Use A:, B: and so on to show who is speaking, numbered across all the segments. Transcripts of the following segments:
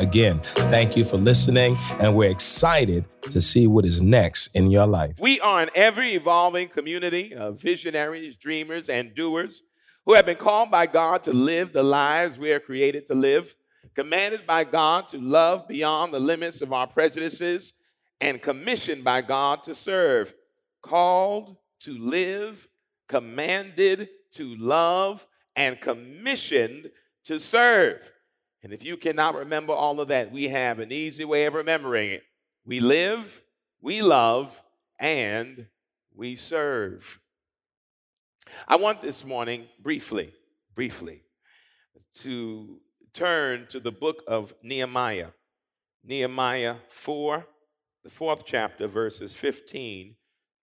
A: Again, thank you for listening, and we're excited to see what is next in your life.
B: We are an ever evolving community of visionaries, dreamers, and doers who have been called by God to live the lives we are created to live, commanded by God to love beyond the limits of our prejudices, and commissioned by God to serve. Called to live, commanded to love, and commissioned to serve. And if you cannot remember all of that, we have an easy way of remembering it. We live, we love, and we serve. I want this morning, briefly, briefly, to turn to the book of Nehemiah. Nehemiah 4, the fourth chapter, verses 15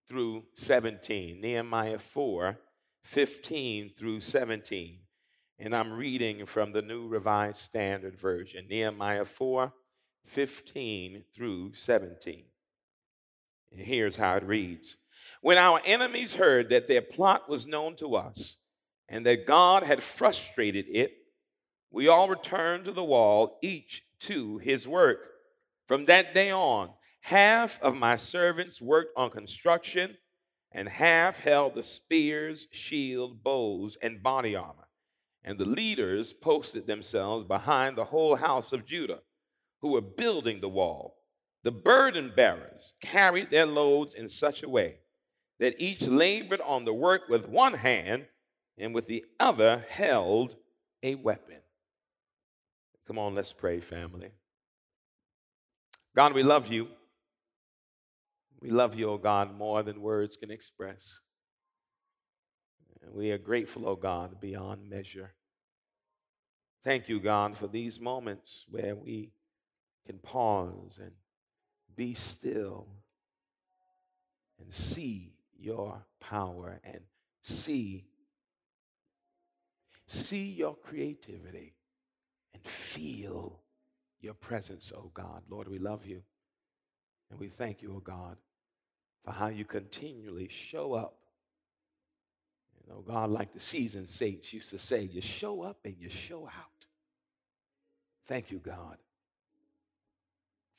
B: through 17. Nehemiah 4, 15 through 17 and I'm reading from the New Revised Standard Version, Nehemiah 4 15 through 17. And here's how it reads When our enemies heard that their plot was known to us and that God had frustrated it, we all returned to the wall, each to his work. From that day on, half of my servants worked on construction, and half held the spears, shield, bows, and body armor and the leaders posted themselves behind the whole house of Judah, who were building the wall. The burden bearers carried their loads in such a way that each labored on the work with one hand and with the other held a weapon. Come on, let's pray, family. God, we love you. We love you, oh God, more than words can express. And we are grateful, oh God, beyond measure. Thank you, God, for these moments where we can pause and be still and see your power and see see your creativity and feel your presence, oh God. Lord, we love you. And we thank you, oh God, for how you continually show up. You know, God, like the seasoned saints used to say, you show up and you show out. Thank you, God.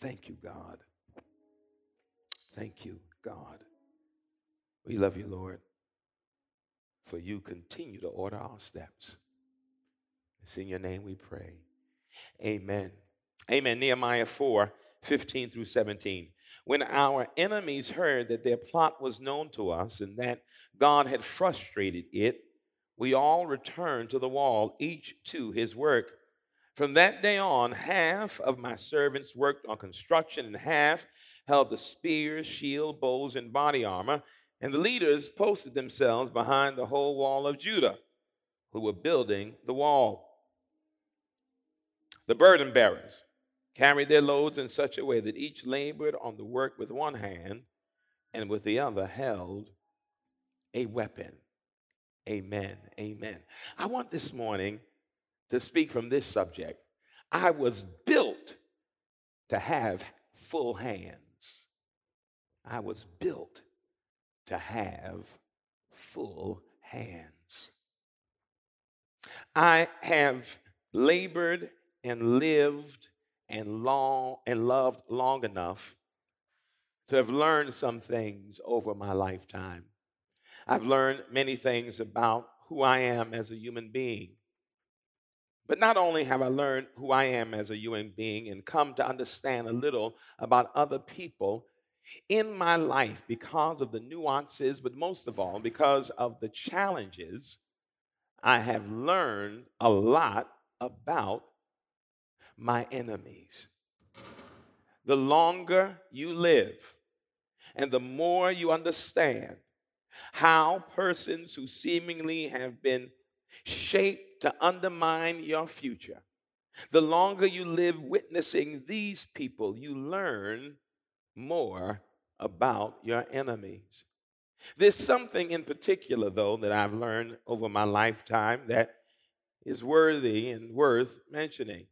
B: Thank you, God. Thank you, God. We love you, Lord, for you continue to order our steps. It's in your name we pray. Amen. Amen. Nehemiah 4 15 through 17. When our enemies heard that their plot was known to us and that God had frustrated it, we all returned to the wall, each to his work. From that day on, half of my servants worked on construction, and half held the spears, shield, bows, and body armor. And the leaders posted themselves behind the whole wall of Judah, who were building the wall. The burden bearers carried their loads in such a way that each labored on the work with one hand, and with the other held a weapon. Amen. Amen. I want this morning to speak from this subject. I was built to have full hands. I was built to have full hands. I have labored and lived and long and loved long enough to have learned some things over my lifetime. I've learned many things about who I am as a human being. But not only have I learned who I am as a human being and come to understand a little about other people in my life because of the nuances, but most of all, because of the challenges, I have learned a lot about my enemies. The longer you live and the more you understand how persons who seemingly have been shaped to undermine your future. The longer you live witnessing these people, you learn more about your enemies. There's something in particular, though, that I've learned over my lifetime that is worthy and worth mentioning.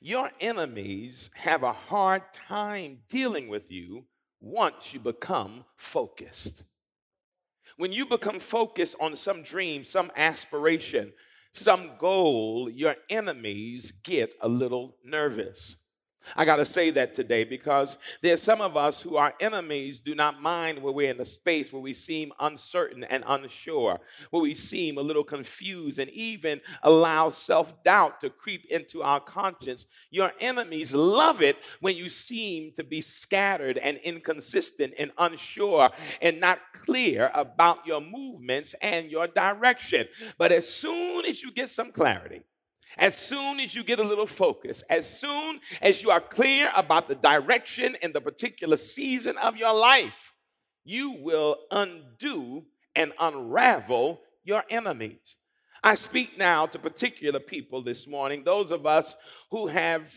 B: Your enemies have a hard time dealing with you once you become focused. When you become focused on some dream, some aspiration, some goal, your enemies get a little nervous. I got to say that today because there's some of us who are enemies do not mind where we're in a space where we seem uncertain and unsure, where we seem a little confused and even allow self doubt to creep into our conscience. Your enemies love it when you seem to be scattered and inconsistent and unsure and not clear about your movements and your direction. But as soon as you get some clarity, as soon as you get a little focus, as soon as you are clear about the direction and the particular season of your life, you will undo and unravel your enemies. I speak now to particular people this morning, those of us who have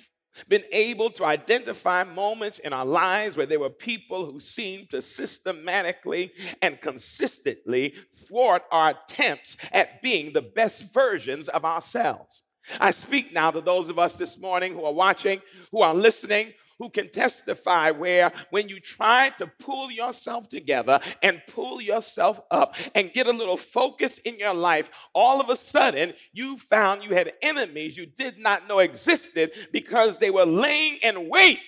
B: been able to identify moments in our lives where there were people who seemed to systematically and consistently thwart our attempts at being the best versions of ourselves. I speak now to those of us this morning who are watching, who are listening, who can testify where when you try to pull yourself together and pull yourself up and get a little focus in your life, all of a sudden you found you had enemies you did not know existed because they were laying in wait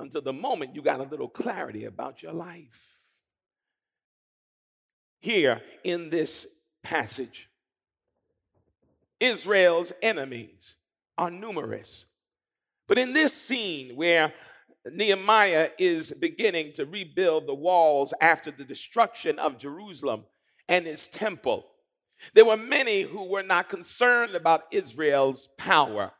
B: until the moment you got a little clarity about your life. Here in this passage, Israel's enemies are numerous. But in this scene where Nehemiah is beginning to rebuild the walls after the destruction of Jerusalem and its temple, there were many who were not concerned about Israel's power,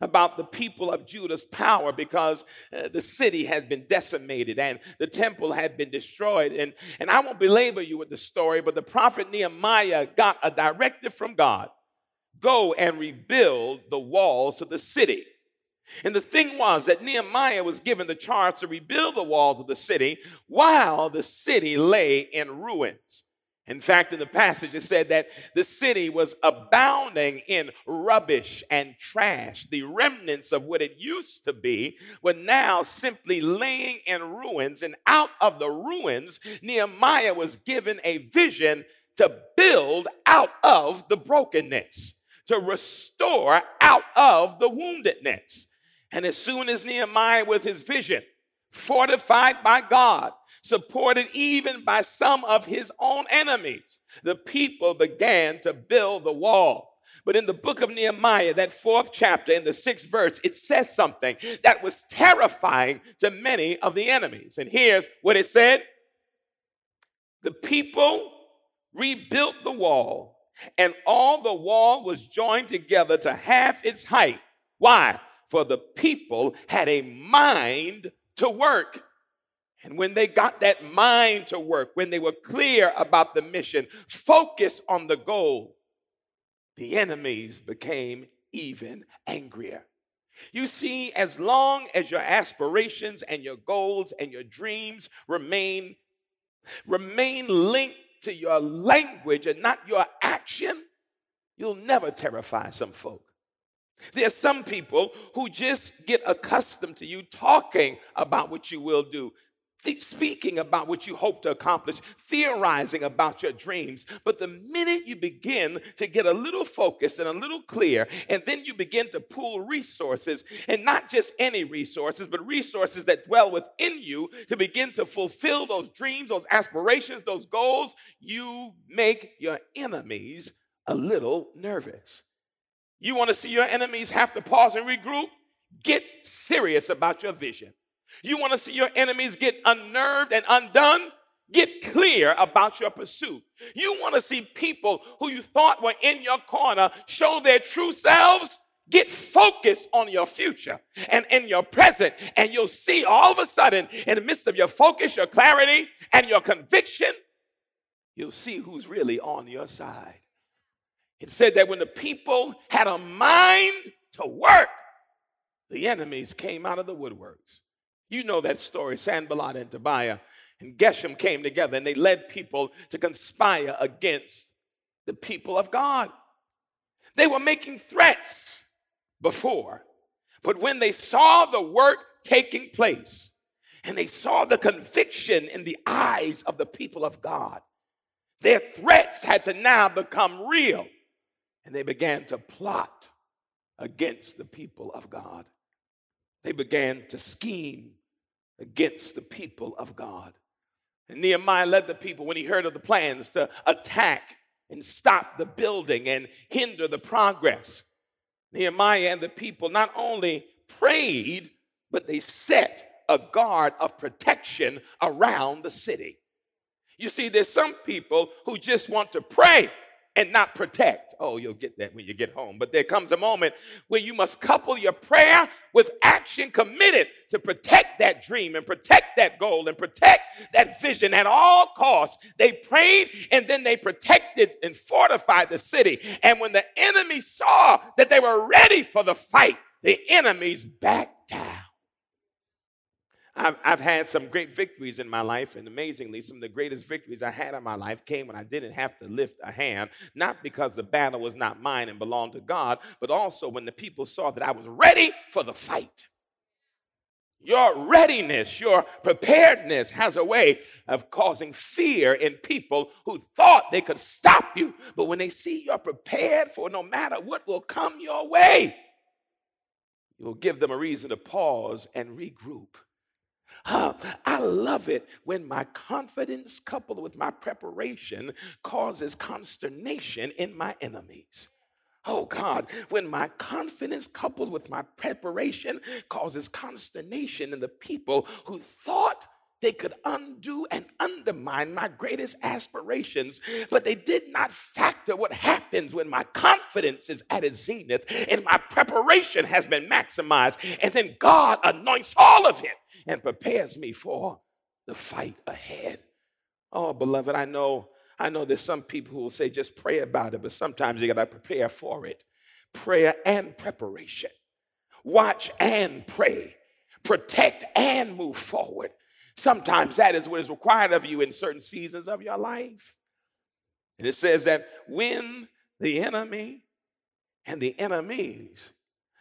B: about the people of Judah's power, because uh, the city had been decimated and the temple had been destroyed. And, and I won't belabor you with the story, but the prophet Nehemiah got a directive from God go and rebuild the walls of the city. And the thing was that Nehemiah was given the charge to rebuild the walls of the city while the city lay in ruins. In fact, in the passage, it said that the city was abounding in rubbish and trash. The remnants of what it used to be were now simply laying in ruins. And out of the ruins, Nehemiah was given a vision to build out of the brokenness to restore out of the woundedness. And as soon as Nehemiah, with his vision, fortified by God, supported even by some of his own enemies, the people began to build the wall. But in the book of Nehemiah, that fourth chapter, in the sixth verse, it says something that was terrifying to many of the enemies. And here's what it said The people rebuilt the wall and all the wall was joined together to half its height. Why? For the people had a mind to work. And when they got that mind to work, when they were clear about the mission, focused on the goal, the enemies became even angrier. You see, as long as your aspirations and your goals and your dreams remain remain linked to your language and not your action, you'll never terrify some folk. There are some people who just get accustomed to you talking about what you will do, th- speaking about what you hope to accomplish, theorizing about your dreams. But the minute you begin to get a little focused and a little clear, and then you begin to pool resources, and not just any resources, but resources that dwell within you to begin to fulfill those dreams, those aspirations, those goals, you make your enemies a little nervous. You want to see your enemies have to pause and regroup? Get serious about your vision. You want to see your enemies get unnerved and undone? Get clear about your pursuit. You want to see people who you thought were in your corner show their true selves? Get focused on your future and in your present, and you'll see all of a sudden, in the midst of your focus, your clarity, and your conviction, you'll see who's really on your side. It said that when the people had a mind to work, the enemies came out of the woodworks. You know that story. Sanballat and Tobiah and Geshem came together and they led people to conspire against the people of God. They were making threats before, but when they saw the work taking place and they saw the conviction in the eyes of the people of God, their threats had to now become real and they began to plot against the people of God. They began to scheme against the people of God. And Nehemiah led the people when he heard of the plans to attack and stop the building and hinder the progress. Nehemiah and the people not only prayed, but they set a guard of protection around the city. You see, there's some people who just want to pray and not protect. Oh, you'll get that when you get home. But there comes a moment where you must couple your prayer with action committed to protect that dream and protect that goal and protect that vision at all costs. They prayed and then they protected and fortified the city. And when the enemy saw that they were ready for the fight, the enemies backed down. I've, I've had some great victories in my life, and amazingly, some of the greatest victories I had in my life came when I didn't have to lift a hand, not because the battle was not mine and belonged to God, but also when the people saw that I was ready for the fight. Your readiness, your preparedness has a way of causing fear in people who thought they could stop you. But when they see you're prepared for no matter what will come your way, you'll give them a reason to pause and regroup. I love it when my confidence coupled with my preparation causes consternation in my enemies. Oh God, when my confidence coupled with my preparation causes consternation in the people who thought they could undo and undermine my greatest aspirations, but they did not factor what happens when my confidence is at its zenith and my preparation has been maximized. And then God anoints all of it and prepares me for the fight ahead. Oh, beloved, I know, I know there's some people who will say just pray about it, but sometimes you gotta prepare for it. Prayer and preparation. Watch and pray. Protect and move forward. Sometimes that is what is required of you in certain seasons of your life. And it says that when the enemy and the enemies,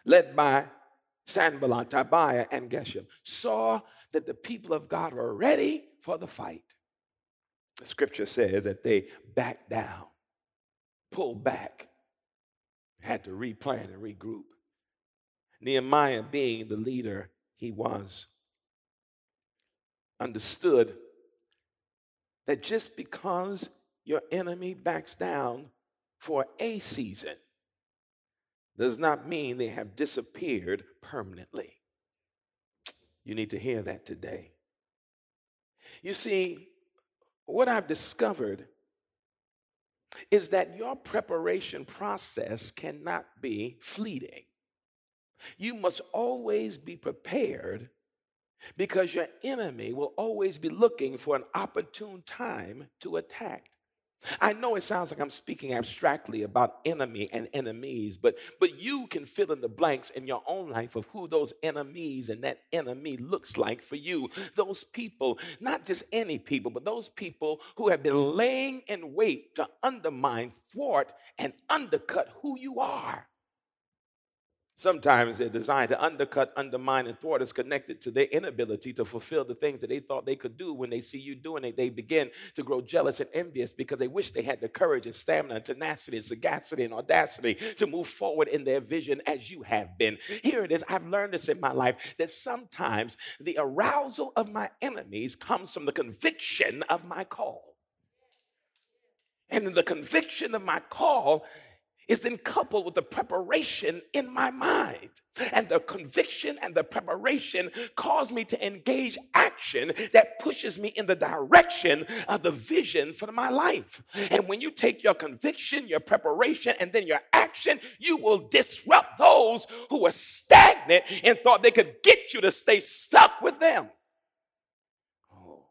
B: led by Sanballat, Tobiah, and Geshem, saw that the people of God were ready for the fight, the scripture says that they backed down, pulled back, had to replan and regroup. Nehemiah, being the leader he was, understood that just because your enemy backs down for a season does not mean they have disappeared permanently. You need to hear that today. You see, what I've discovered is that your preparation process cannot be fleeting. You must always be prepared because your enemy will always be looking for an opportune time to attack. I know it sounds like I'm speaking abstractly about enemy and enemies, but but you can fill in the blanks in your own life of who those enemies and that enemy looks like for you. Those people, not just any people, but those people who have been laying in wait to undermine, thwart, and undercut who you are. Sometimes they're designed to undercut, undermine, and thwart is connected to their inability to fulfill the things that they thought they could do. When they see you doing it, they begin to grow jealous and envious because they wish they had the courage and stamina and tenacity and sagacity and audacity to move forward in their vision as you have been. Here it is. I've learned this in my life that sometimes the arousal of my enemies comes from the conviction of my call. And the conviction of my call, is then coupled with the preparation in my mind. And the conviction and the preparation cause me to engage action that pushes me in the direction of the vision for my life. And when you take your conviction, your preparation, and then your action, you will disrupt those who were stagnant and thought they could get you to stay stuck with them. Oh.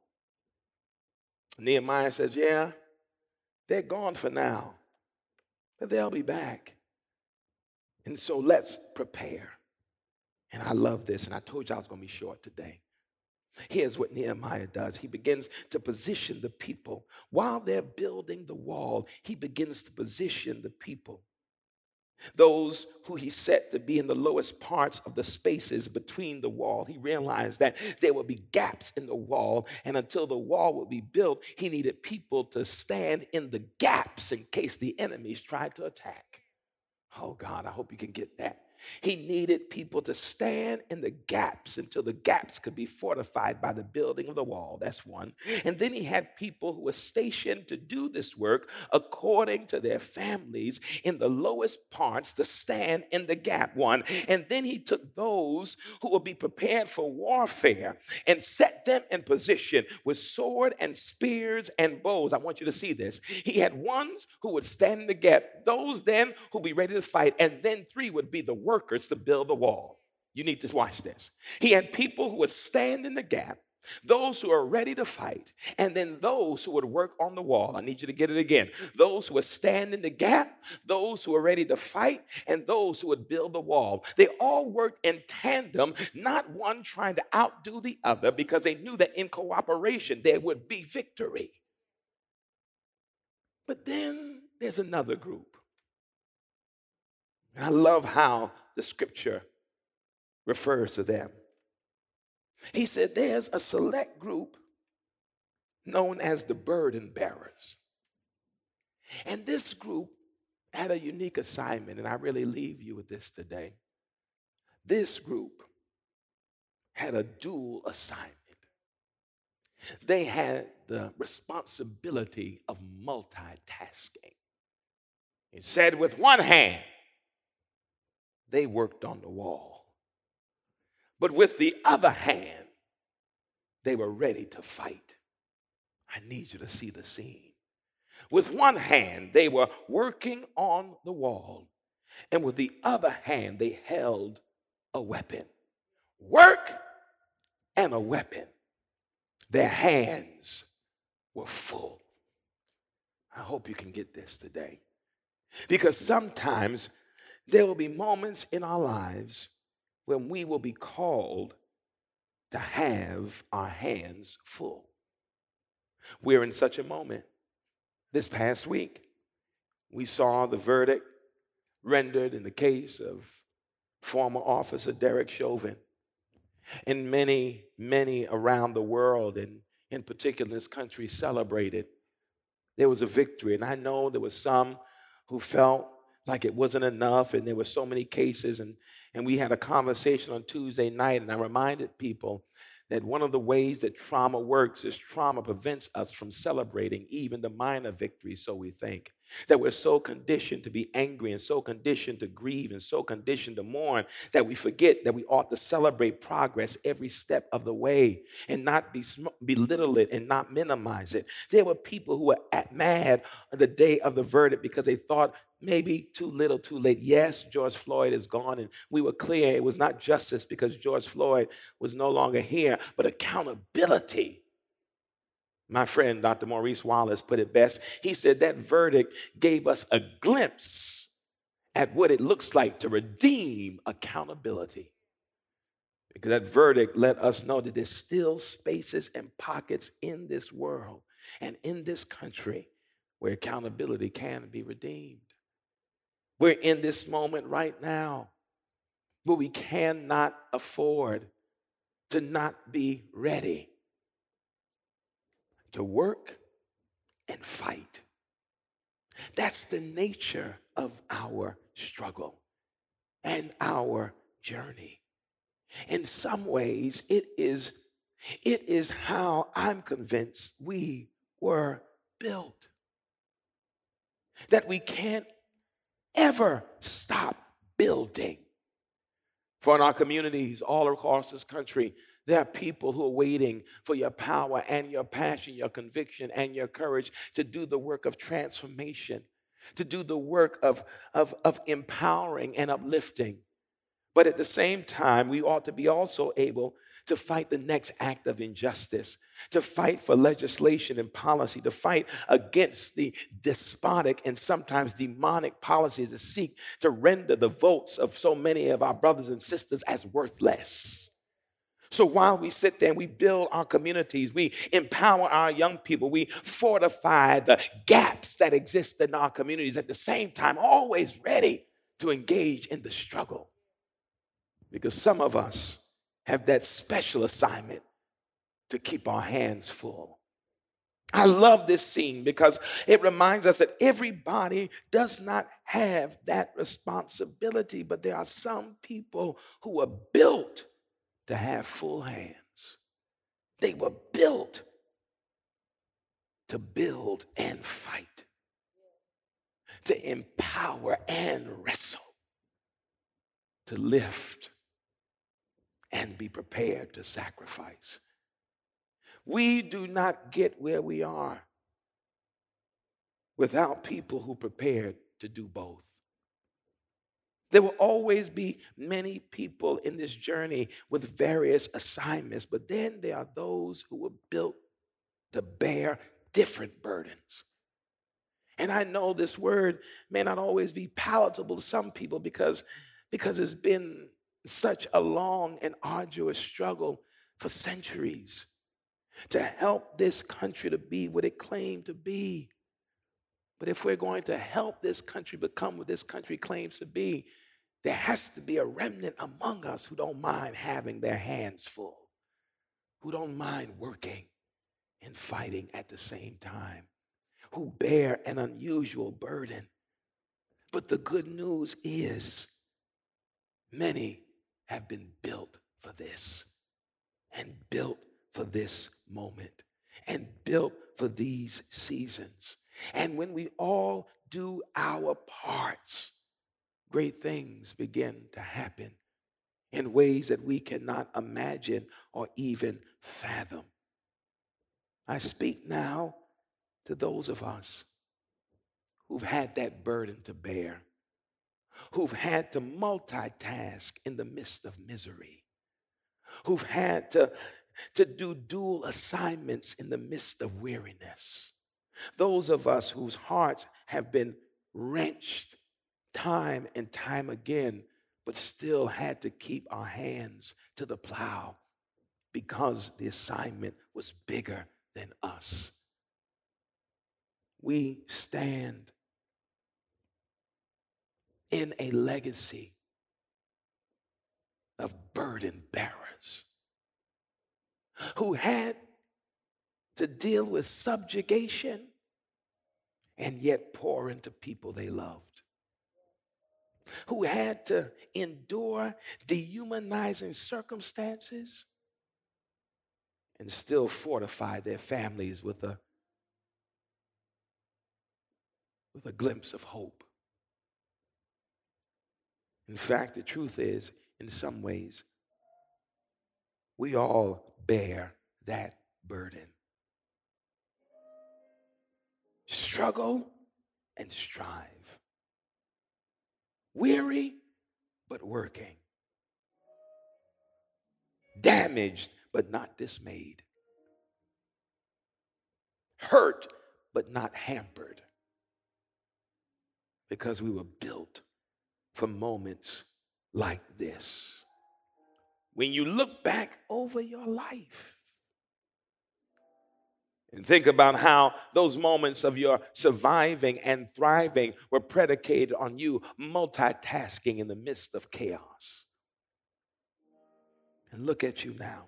B: Nehemiah says, Yeah, they're gone for now but they'll be back. And so let's prepare. And I love this, and I told you I was going to be short today. Here's what Nehemiah does. He begins to position the people. While they're building the wall, he begins to position the people. Those who he set to be in the lowest parts of the spaces between the wall, he realized that there would be gaps in the wall, and until the wall would be built, he needed people to stand in the gaps in case the enemies tried to attack. Oh God, I hope you can get that. He needed people to stand in the gaps until the gaps could be fortified by the building of the wall. That's one. And then he had people who were stationed to do this work according to their families in the lowest parts to stand in the gap. One. And then he took those who would be prepared for warfare and set them in position with sword and spears and bows. I want you to see this. He had ones who would stand in the gap, those then who would be ready to fight, and then three would be the workers to build the wall. You need to watch this. He had people who would stand in the gap, those who are ready to fight, and then those who would work on the wall. I need you to get it again. Those who would stand in the gap, those who are ready to fight, and those who would build the wall. They all worked in tandem, not one trying to outdo the other, because they knew that in cooperation there would be victory. But then there's another group and I love how the scripture refers to them. He said there's a select group known as the burden bearers. And this group had a unique assignment, and I really leave you with this today. This group had a dual assignment. They had the responsibility of multitasking. He said, with one hand, they worked on the wall. But with the other hand, they were ready to fight. I need you to see the scene. With one hand, they were working on the wall, and with the other hand, they held a weapon. Work and a weapon. Their hands were full. I hope you can get this today. Because sometimes there will be moments in our lives when we will be called to have our hands full. We're in such a moment. This past week, we saw the verdict rendered in the case of former officer Derek Chauvin. And many, many around the world, and in particular this country, celebrated. There was a victory. And I know there were some who felt like it wasn't enough and there were so many cases and and we had a conversation on Tuesday night and I reminded people that one of the ways that trauma works is trauma prevents us from celebrating even the minor victories so we think that we're so conditioned to be angry and so conditioned to grieve and so conditioned to mourn that we forget that we ought to celebrate progress every step of the way and not be belittle it and not minimize it. There were people who were at mad the day of the verdict because they thought maybe too little, too late. Yes, George Floyd is gone, and we were clear it was not justice because George Floyd was no longer here, but accountability my friend Dr. Maurice Wallace put it best. He said that verdict gave us a glimpse at what it looks like to redeem accountability. Because that verdict let us know that there's still spaces and pockets in this world and in this country where accountability can be redeemed. We're in this moment right now where we cannot afford to not be ready to work and fight. That's the nature of our struggle and our journey. In some ways, it is, it is how I'm convinced we were built. That we can't ever stop building. For in our communities all across this country, there are people who are waiting for your power and your passion, your conviction and your courage to do the work of transformation, to do the work of, of, of empowering and uplifting. But at the same time, we ought to be also able to fight the next act of injustice, to fight for legislation and policy, to fight against the despotic and sometimes demonic policies that seek to render the votes of so many of our brothers and sisters as worthless. So while we sit there and we build our communities, we empower our young people, we fortify the gaps that exist in our communities at the same time, always ready to engage in the struggle. Because some of us have that special assignment to keep our hands full. I love this scene because it reminds us that everybody does not have that responsibility, but there are some people who are built to have full hands. They were built to build and fight, to empower and wrestle, to lift and be prepared to sacrifice. We do not get where we are without people who prepared to do both. There will always be many people in this journey with various assignments, but then there are those who were built to bear different burdens. And I know this word may not always be palatable to some people because, because it's been such a long and arduous struggle for centuries to help this country to be what it claimed to be. But if we're going to help this country become what this country claims to be, there has to be a remnant among us who don't mind having their hands full, who don't mind working and fighting at the same time, who bear an unusual burden. But the good news is many have been built for this and built for this moment and built for these seasons. And when we all do our parts, great things begin to happen in ways that we cannot imagine or even fathom. I speak now to those of us who've had that burden to bear, who've had to multitask in the midst of misery, who've had to to do dual assignments in the midst of weariness. Those of us whose hearts have been wrenched time and time again, but still had to keep our hands to the plow because the assignment was bigger than us. We stand in a legacy of burden bearers who had to deal with subjugation and yet pour into people they loved, who had to endure dehumanizing circumstances and still fortify their families with a, with a glimpse of hope. In fact, the truth is, in some ways, we all bear that burden. Struggle and strive. Weary, but working. Damaged, but not dismayed. Hurt, but not hampered. Because we were built for moments like this when you look back over your life and think about how those moments of your surviving and thriving were predicated on you multitasking in the midst of chaos. And look at you now.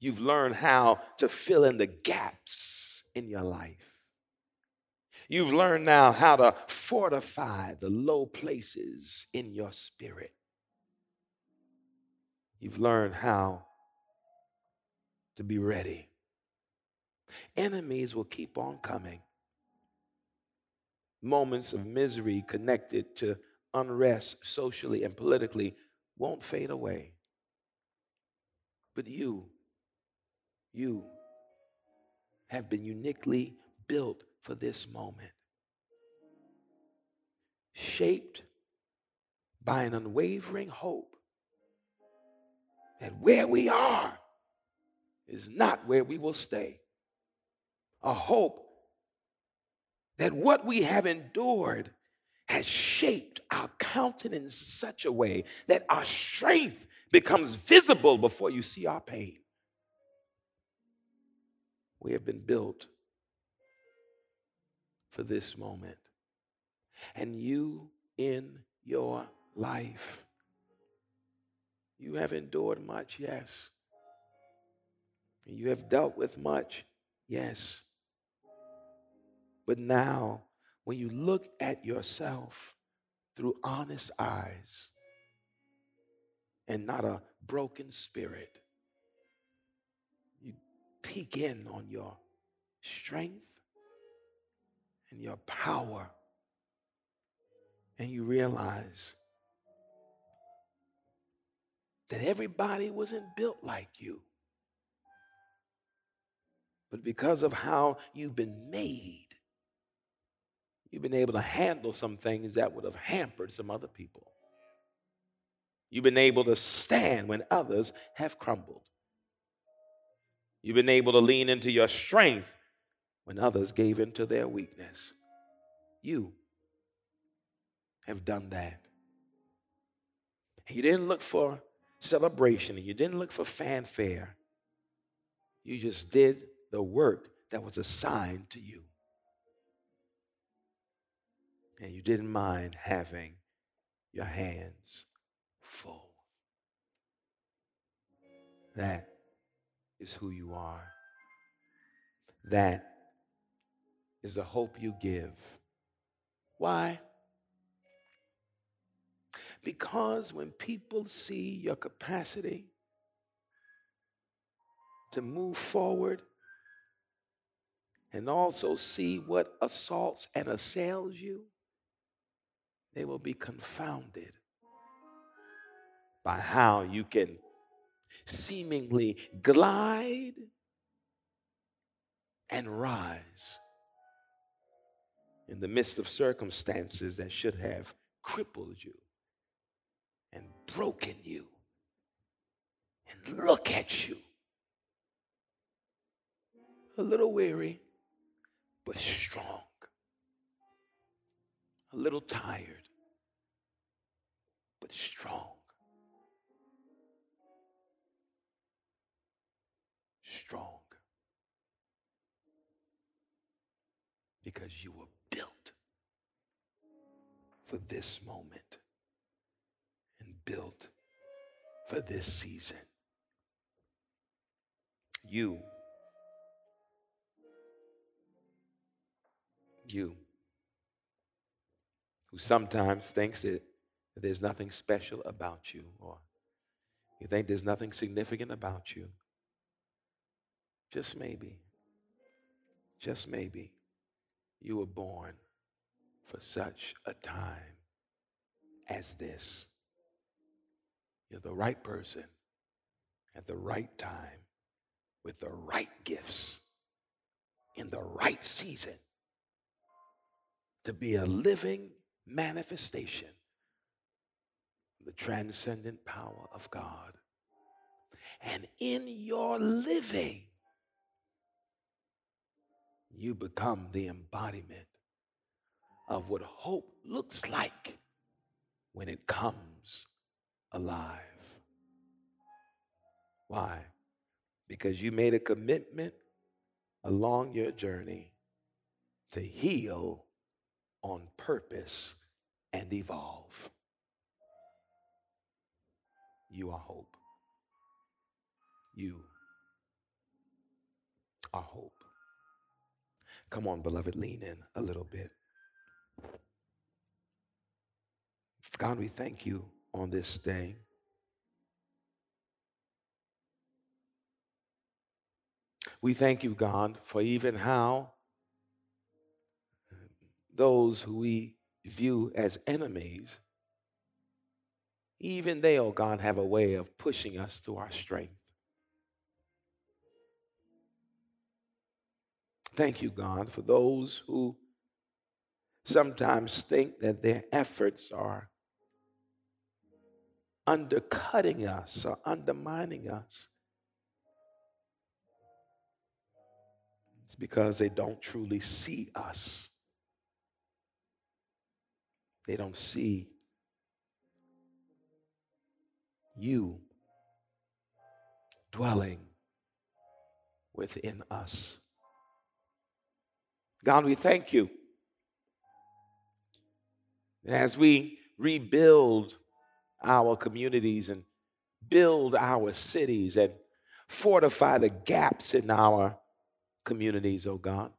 B: You've learned how to fill in the gaps in your life. You've learned now how to fortify the low places in your spirit. You've learned how to be ready. Enemies will keep on coming. Moments of misery connected to unrest socially and politically won't fade away. But you, you have been uniquely built for this moment, shaped by an unwavering hope that where we are is not where we will stay. A hope that what we have endured has shaped our countenance in such a way that our strength becomes visible before you see our pain. We have been built for this moment. And you in your life, you have endured much, yes. You have dealt with much, yes. But now, when you look at yourself through honest eyes and not a broken spirit, you peek in on your strength and your power, and you realize that everybody wasn't built like you. But because of how you've been made, You've been able to handle some things that would have hampered some other people. You've been able to stand when others have crumbled. You've been able to lean into your strength when others gave into their weakness. You have done that. You didn't look for celebration and you didn't look for fanfare. You just did the work that was assigned to you and you didn't mind having your hands full. That is who you are. That is the hope you give. Why? Because when people see your capacity to move forward and also see what assaults and assails you, they will be confounded by how you can seemingly glide and rise in the midst of circumstances that should have crippled you and broken you. And look at you. A little weary, but strong. A little tired, but strong. Strong. Because you were built for this moment and built for this season. You. You. Who sometimes thinks that there's nothing special about you, or you think there's nothing significant about you. Just maybe, just maybe, you were born for such a time as this. You're the right person at the right time with the right gifts in the right season to be a living manifestation the transcendent power of God. And in your living, you become the embodiment of what hope looks like when it comes alive. Why? Because you made a commitment along your journey to heal on purpose and evolve. You are hope. You are hope. Come on, beloved, lean in a little bit. God, we thank you on this day. We thank you, God, for even how those who we view as enemies even they, oh God, have a way of pushing us to our strength. Thank you, God, for those who sometimes think that their efforts are undercutting us or undermining us. It's because they don't truly see us They don't see you dwelling within us. God, we thank you. As we rebuild our communities and build our cities and fortify the gaps in our communities, oh God,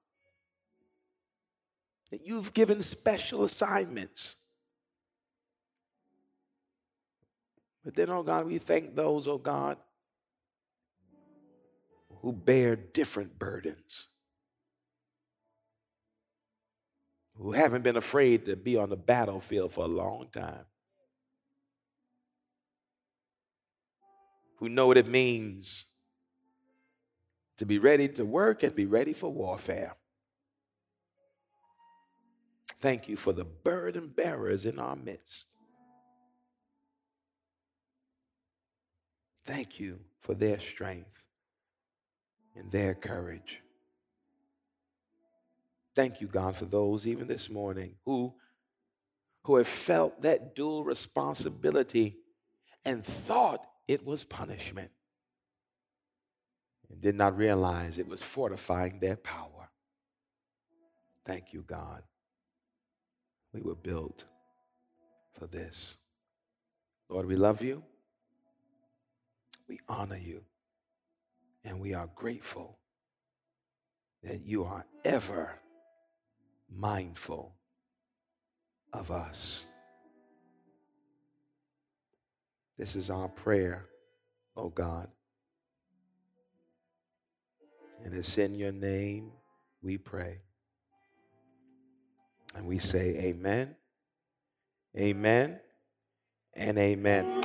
B: that you've given special assignments. But then, oh God, we thank those, oh God, who bear different burdens, who haven't been afraid to be on the battlefield for a long time, who know what it means to be ready to work and be ready for warfare. Thank you for the burden bearers in our midst. Thank you for their strength and their courage. Thank you, God, for those even this morning who, who have felt that dual responsibility and thought it was punishment and did not realize it was fortifying their power. Thank you, God. We were built for this. Lord, we love you. We honor you. And we are grateful that you are ever mindful of us. This is our prayer, oh God. And it's in your name we pray. And we say, Amen, Amen, and Amen.